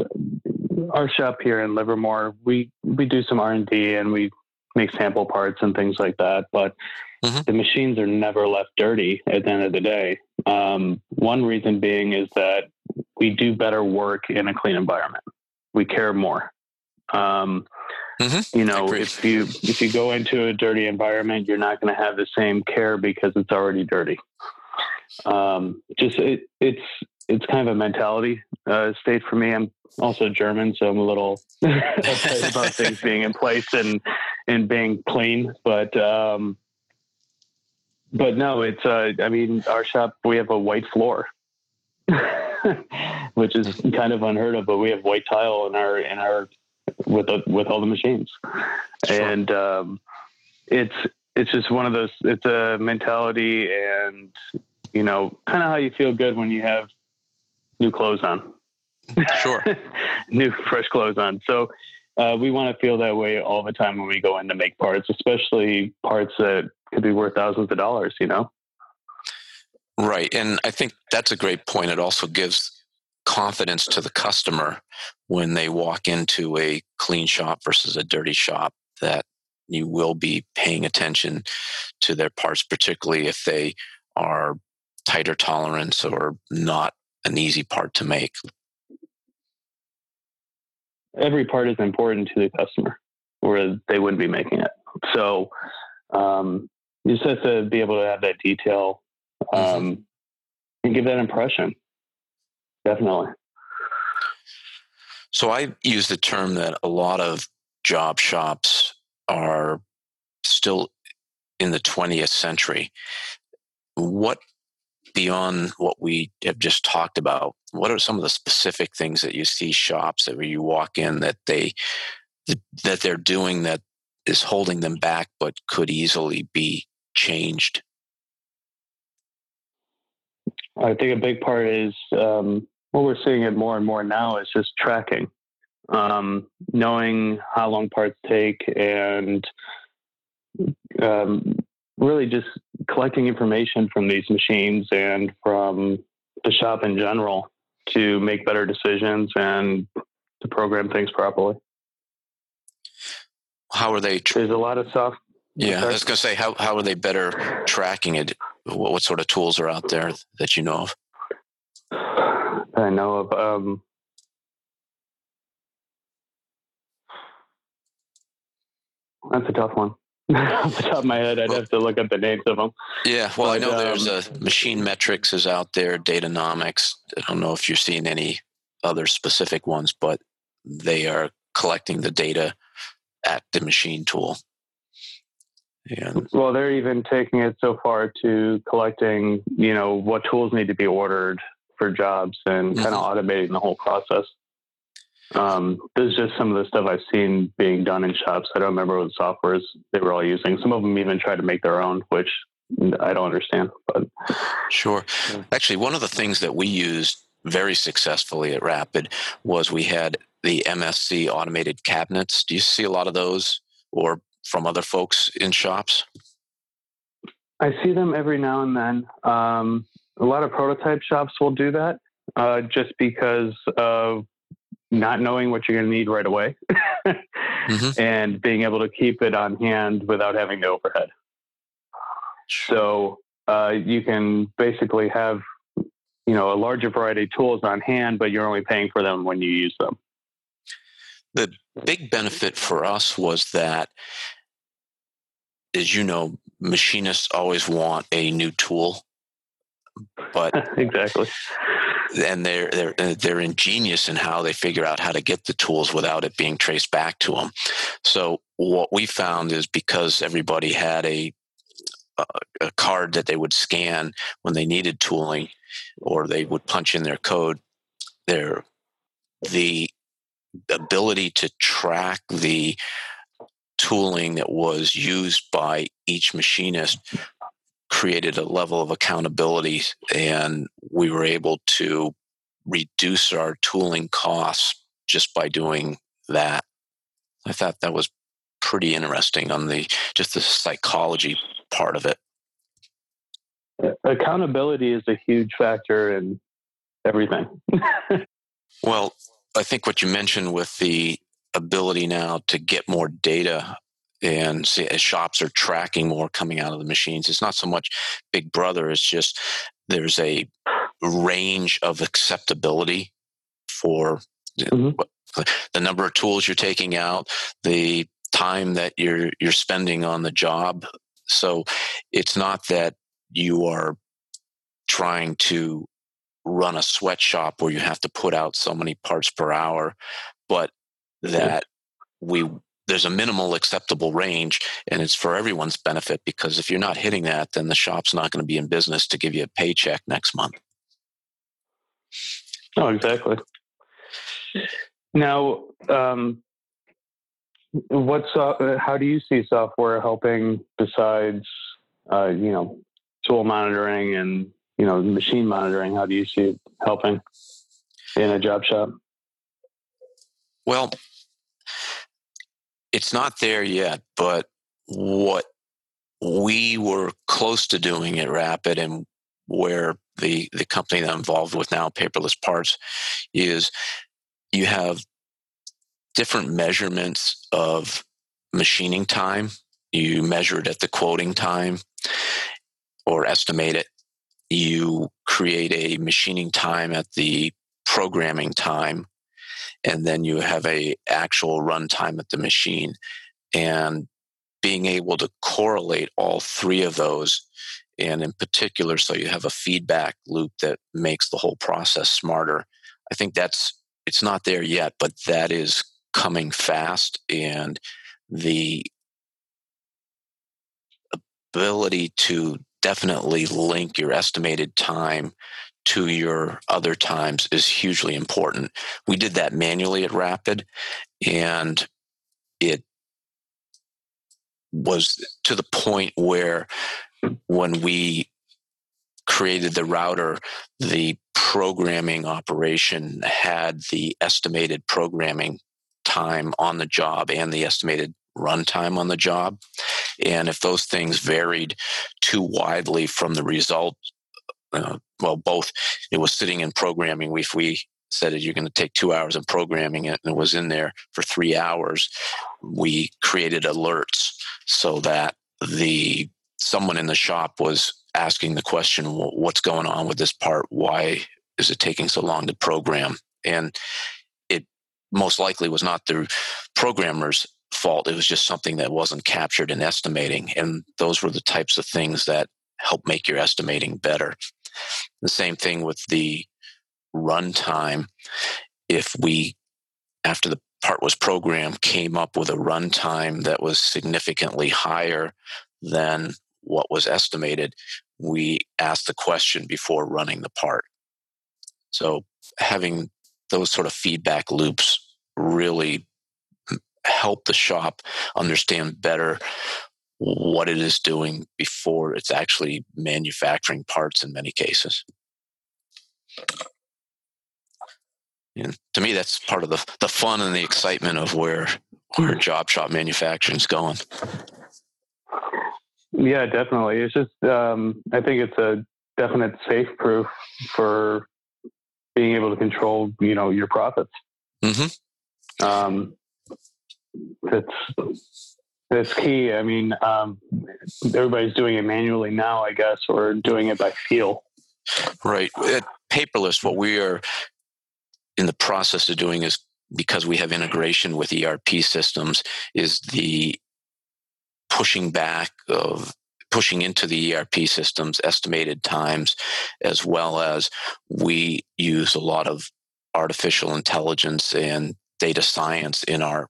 our shop here in livermore we we do some r&d and we make sample parts and things like that but mm-hmm. the machines are never left dirty at the end of the day um, one reason being is that we do better work in a clean environment we care more um, mm-hmm. You know, if you if you go into a dirty environment, you're not going to have the same care because it's already dirty. Um, just it, it's it's kind of a mentality uh, state for me. I'm also German, so I'm a little upset about things being in place and and being clean. But um, but no, it's uh, I mean, our shop we have a white floor. which is kind of unheard of, but we have white tile in our in our with the, with all the machines, sure. and um, it's it's just one of those. It's a mentality, and you know, kind of how you feel good when you have new clothes on. Sure, new fresh clothes on. So uh, we want to feel that way all the time when we go in to make parts, especially parts that could be worth thousands of dollars. You know. Right, and I think that's a great point. It also gives confidence to the customer when they walk into a clean shop versus a dirty shop that you will be paying attention to their parts, particularly if they are tighter tolerance or not an easy part to make. Every part is important to the customer, or they wouldn't be making it. So um, you just have to be able to have that detail mm-hmm. um, and give that impression definitely. So I use the term that a lot of job shops are still in the 20th century. What beyond what we have just talked about, what are some of the specific things that you see shops that you walk in that they that they're doing that is holding them back but could easily be changed? I think a big part is um, what we're seeing it more and more now is just tracking, um, knowing how long parts take, and um, really just collecting information from these machines and from the shop in general to make better decisions and to program things properly. How are they? Tra- There's a lot of stuff. Yeah, I was going to say, how how are they better tracking it? What, what sort of tools are out there that you know of? I know of. Um, that's a tough one. Off the top of my head, I'd have to look up the names of them. Yeah, well, but, I know um, there's a MachineMetrics is out there, Datanomix. I don't know if you're seeing any other specific ones, but they are collecting the data at the machine tool. And well, they're even taking it so far to collecting, you know, what tools need to be ordered for jobs and mm-hmm. kind of automating the whole process. Um, this is just some of the stuff I've seen being done in shops. I don't remember what softwares they were all using. Some of them even tried to make their own, which I don't understand. But sure, actually, one of the things that we used very successfully at Rapid was we had the MSC automated cabinets. Do you see a lot of those, or from other folks in shops? I see them every now and then. Um, a lot of prototype shops will do that uh, just because of not knowing what you're going to need right away mm-hmm. and being able to keep it on hand without having the overhead. So uh, you can basically have you know a larger variety of tools on hand, but you're only paying for them when you use them. The big benefit for us was that, as you know, machinists always want a new tool but exactly. and they're they're uh, they're ingenious in how they figure out how to get the tools without it being traced back to them so what we found is because everybody had a a card that they would scan when they needed tooling or they would punch in their code their the ability to track the tooling that was used by each machinist created a level of accountability and we were able to reduce our tooling costs just by doing that. I thought that was pretty interesting on the just the psychology part of it. Accountability is a huge factor in everything. Well i think what you mentioned with the ability now to get more data and see, as shops are tracking more coming out of the machines it's not so much big brother it's just there's a range of acceptability for mm-hmm. the number of tools you're taking out the time that you're you're spending on the job so it's not that you are trying to run a sweatshop where you have to put out so many parts per hour but that we there's a minimal acceptable range and it's for everyone's benefit because if you're not hitting that then the shop's not going to be in business to give you a paycheck next month. Oh exactly. Now um, what's uh, how do you see software helping besides uh, you know tool monitoring and you know machine monitoring? How do you see it helping in a job shop? Well it's not there yet, but what we were close to doing at Rapid and where the, the company that I'm involved with now, Paperless Parts, is you have different measurements of machining time. You measure it at the quoting time or estimate it. You create a machining time at the programming time and then you have a actual runtime at the machine. And being able to correlate all three of those and in particular so you have a feedback loop that makes the whole process smarter i think that's it's not there yet but that is coming fast and the ability to definitely link your estimated time to your other times is hugely important. We did that manually at Rapid, and it was to the point where when we created the router, the programming operation had the estimated programming time on the job and the estimated runtime on the job. And if those things varied too widely from the result uh, well, both. It was sitting in programming. If we said you're going to take two hours in programming it and it was in there for three hours, we created alerts so that the someone in the shop was asking the question, what's going on with this part? Why is it taking so long to program? And it most likely was not the programmer's fault. It was just something that wasn't captured in estimating. And those were the types of things that help make your estimating better. The same thing with the runtime. If we, after the part was programmed, came up with a runtime that was significantly higher than what was estimated, we asked the question before running the part. So having those sort of feedback loops really mm, help the shop understand better what it is doing before it's actually manufacturing parts in many cases. And to me, that's part of the, the fun and the excitement of where where job shop manufacturing is going. Yeah, definitely. It's just um, I think it's a definite safe proof for being able to control, you know, your profits. Mm-hmm. Um, it's that's key. I mean, um, everybody's doing it manually now, I guess, or doing it by feel. Right. At Paperless, what we are in the process of doing is because we have integration with ERP systems, is the pushing back of pushing into the ERP systems estimated times, as well as we use a lot of artificial intelligence and data science in our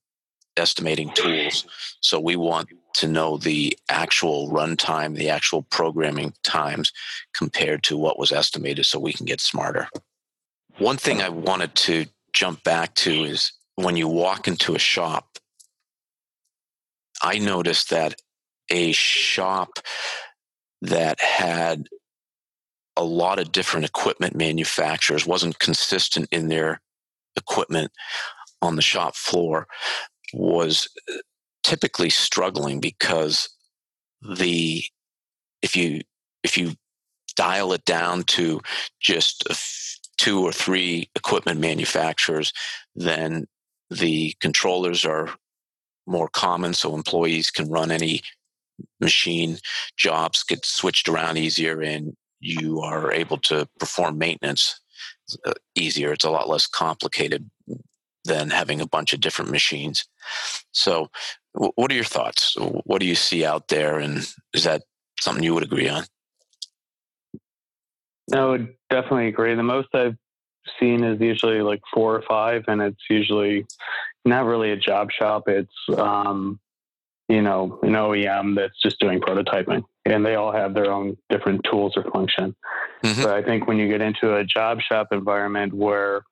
estimating tools. So we want to know the actual runtime, the actual programming times compared to what was estimated so we can get smarter. One thing I wanted to jump back to is when you walk into a shop, I noticed that a shop that had a lot of different equipment manufacturers wasn't consistent in their equipment on the shop floor was uh, typically struggling because the if you if you dial it down to just two or three equipment manufacturers then the controllers are more common so employees can run any machine. Jobs get switched around easier and you are able to perform maintenance uh, easier. It's a lot less complicated than having a bunch of different machines so what are your thoughts what do you see out there and is that something you would agree on i would definitely agree the most i've seen is usually like four or five and it's usually not really a job shop. It's, um, you know, an OEM that's just doing prototyping and they all have their own different tools or function. Mm-hmm. But I think when you get into a job shop environment where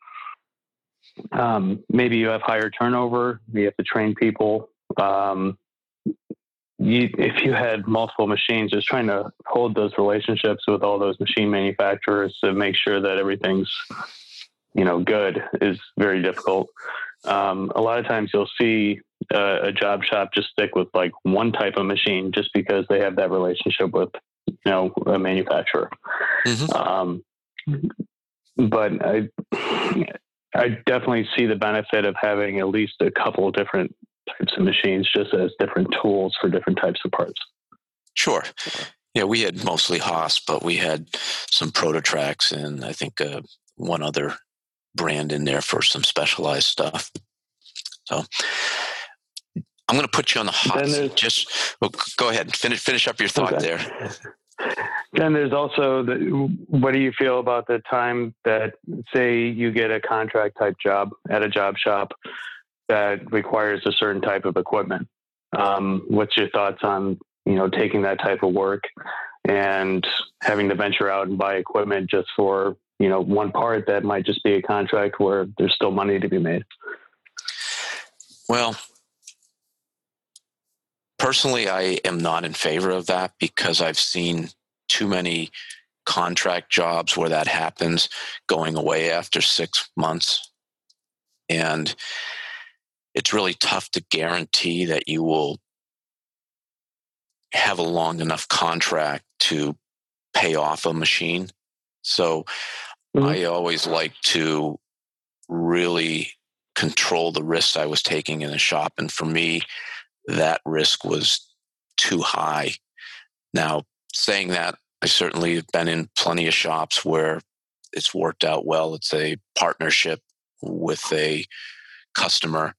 um, maybe you have higher turnover, you have to train people. Um, you, if you had multiple machines, just trying to hold those relationships with all those machine manufacturers to make sure that everything's, you know, good is very difficult um, a lot of times you'll see a, a, job shop just stick with like one type of machine just because they have that relationship with you know a manufacturer. Mm-hmm. Um, but I I definitely see the benefit of having at least a couple of different types of machines just as different tools for different types of parts. Sure. Yeah, we had mostly Haas, but we had some ProtoTRAKs and I think uh, one other brand in there for some specialized stuff. So I'm going to put you on the hot. Just well, go ahead and finish finish up your thought okay. there. Then there's also the, what do you feel about the time that say you get a contract type job at a job shop that requires a certain type of equipment? Um, what's your thoughts on you know taking that type of work and having to venture out and buy equipment just for you know one part that might just be a contract where there's still money to be made well personally i am not in favor of that because i've seen too many contract jobs where that happens going away after six months and it's really tough to guarantee that you will have a long enough contract to pay off a machine so mm-hmm. I always like to really control the risks I was taking in the shop. And for me, that risk was too high. Now, saying that, I certainly have been in plenty of shops where it's worked out well. It's a partnership with a customer,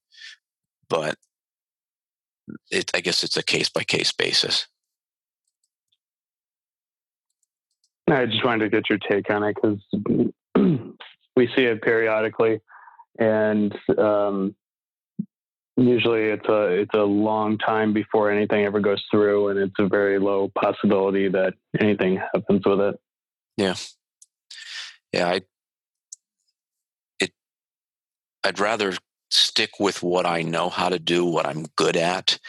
but it, I guess it's a case by case basis. I just wanted to get your take on it because we see it periodically, and um, usually it's a it's a long time before anything ever goes through, and it's a very low possibility that anything happens with it. Yeah, yeah. I it I'd rather stick with what I know how to do, what I'm good at,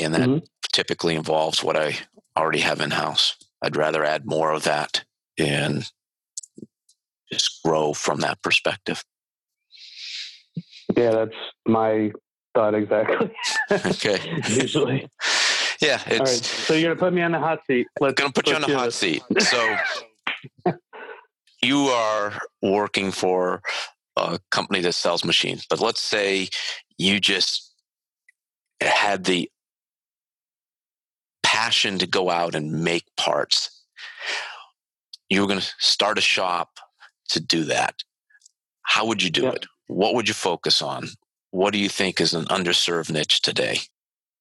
and that mm-hmm. typically involves what I already have in house. I'd rather add more of that and just grow from that perspective. Yeah, that's my thought exactly. okay. Usually. Yeah. It's, All right. So you're gonna put me on the hot seat. Let's gonna put you on the hot this. seat. So you are working for a company that sells machines, but let's say you just had the passion to go out and make parts. You were going to start a shop to do that. How would you do it? What would you focus on? What do you think is an underserved niche today?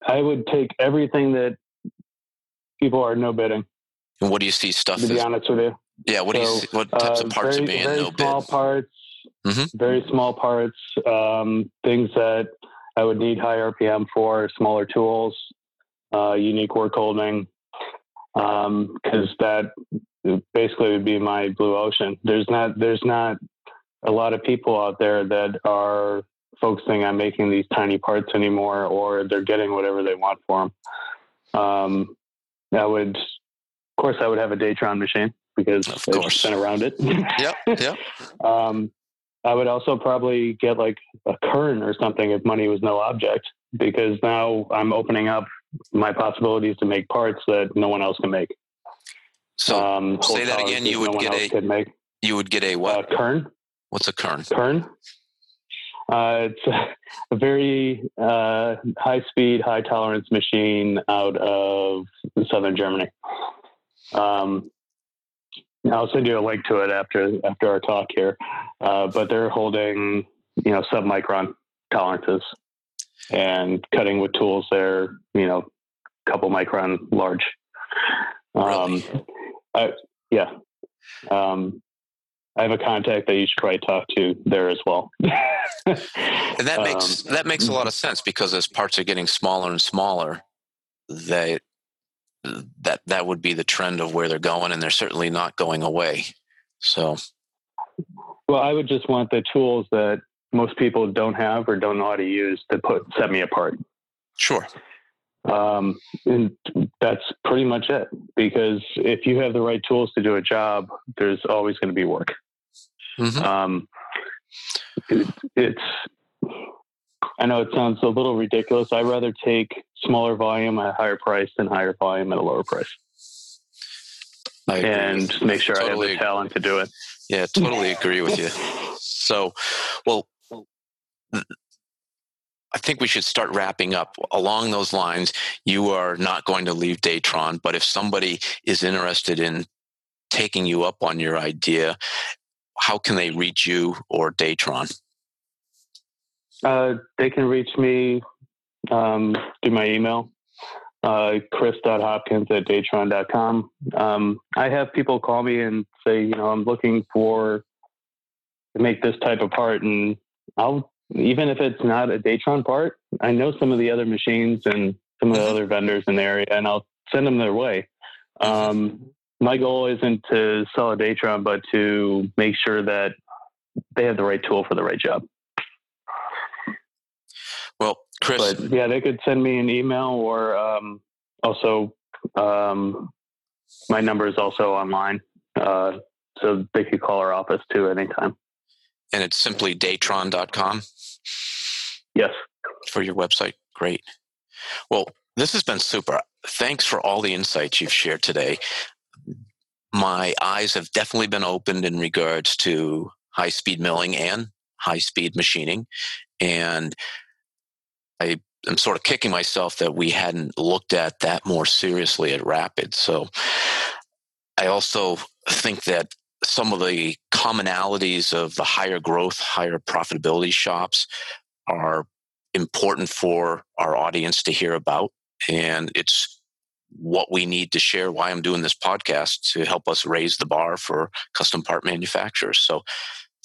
I would take everything that people are no bidding. And what do you see stuff? To be honest with you. Yeah. What so, do you see? What types uh, of parts very, are being very no small bid? parts. Mm-hmm. Very small parts. Um, things that I would need high RPM for. Smaller tools uh, unique work holding, because um, that basically would be my blue ocean. There's not there's not a lot of people out there that are focusing on making these tiny parts anymore, or they're getting whatever they want for them. Um, I would, of course, I would have a Datron machine because Of course. been around it. Yep. Yep. Um, I would also probably get like a Kern or something if money was no object, because now I'm opening up my possibilities to make parts that no one else can make. So um, say that again, you would no get a- you would get a uh, what? Kern. What's a kern? Kern. Uh, it's a very uh, high speed, high tolerance machine out of southern Germany. Um, I'll send you a link to it after after our talk here. Uh, but they're holding, you know, sub micron tolerances and cutting with tools they're, you know, couple micron large. Um, Really? I, yeah. Um, I have a contact that you should probably talk to there as well. And that makes Um, that makes a lot of sense because as parts are getting smaller and smaller, they that that would be the trend of where they're going, and they're certainly not going away. So Well, I would just want the tools that most people don't have or don't know how to use to put set me apart. sure, Um, and that's pretty much it. Because if you have the right tools to do a job, there's always going to be work. Mhm. Um, it, it's. I know it sounds a little ridiculous. I'd rather take smaller volume at a higher price than higher volume at a lower price, and you. make sure I have Totally the agree. talent to do it. Yeah, totally agree with you. So, well, I think we should start wrapping up. Along those lines, you are not going to leave Datron, but if somebody is interested in taking you up on your idea, how can they reach you or Datron? Uh, they can reach me um, through my email, uh, chris.hopkins at datron.com. Um, I have people call me and say, you know, I'm looking for to make this type of part, and I'll even if it's not a Datron part, I know some of the other machines and some of the Mhm. other vendors in the area, and I'll send them their way. Um, my goal isn't to sell a Datron, but to make sure that they have the right tool for the right job. Well, Chris, but yeah, they could send me an email or um, also um, my number is also online, uh, so they could call our office too anytime. and it's simply datron.com Yes, for your website. Great. Well, this has been super. Thanks for all the insights you've shared today. My eyes have definitely been opened in regards to high speed milling and high speed machining. And I am sort of kicking myself that we hadn't looked at that more seriously at Rapid. So I also think that some of the commonalities of the higher growth, higher profitability shops are important for our audience to hear about. And it's what we need to share why I'm doing this podcast to help us raise the bar for custom part manufacturers. So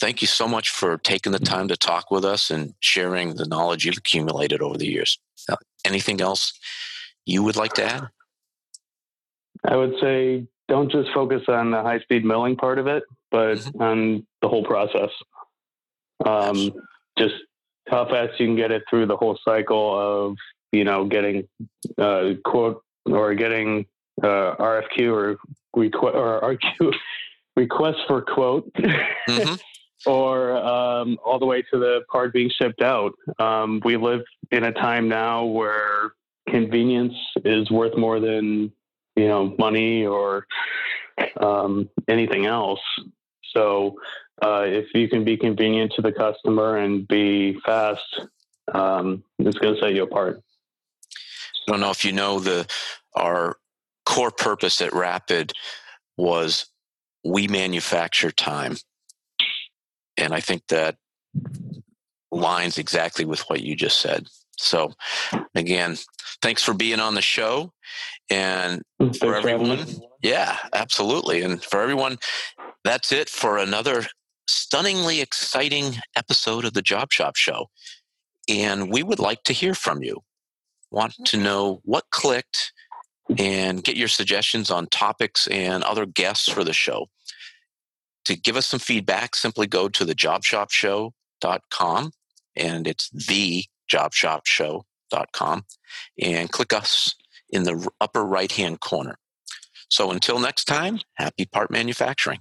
thank you so much for taking the time to talk with us and sharing the knowledge you've accumulated over the years. Uh, anything else you would like to add? I would say don't just focus on the high speed milling part of it, but Mhm. on the whole process. Um, just how fast you can get it through the whole cycle of you know getting uh, quote or getting uh, RFQ or request or RQ request for quote. Mhm. or um, all the way to the card being shipped out. Um, we live in a time now where convenience is worth more than you know money or um, anything else. So uh, if you can be convenient to the customer and be fast, um, it's going to set you apart. I don't know if you know the our core purpose at Rapid was we manufacture time. And I think that lines exactly with what you just said. So again, thanks for being on the show. And Thanks for everyone, yeah, absolutely. And for everyone, that's it for another stunningly exciting episode of the Job Shop Show. And we would like to hear from you. Want to mm-hmm. know what clicked and get your suggestions on topics and other guests for the show. to give us some feedback, simply go to the jobshopshow.com and it's the jobshopshow.com and click us in the upper right hand corner. So until next time, happy part manufacturing.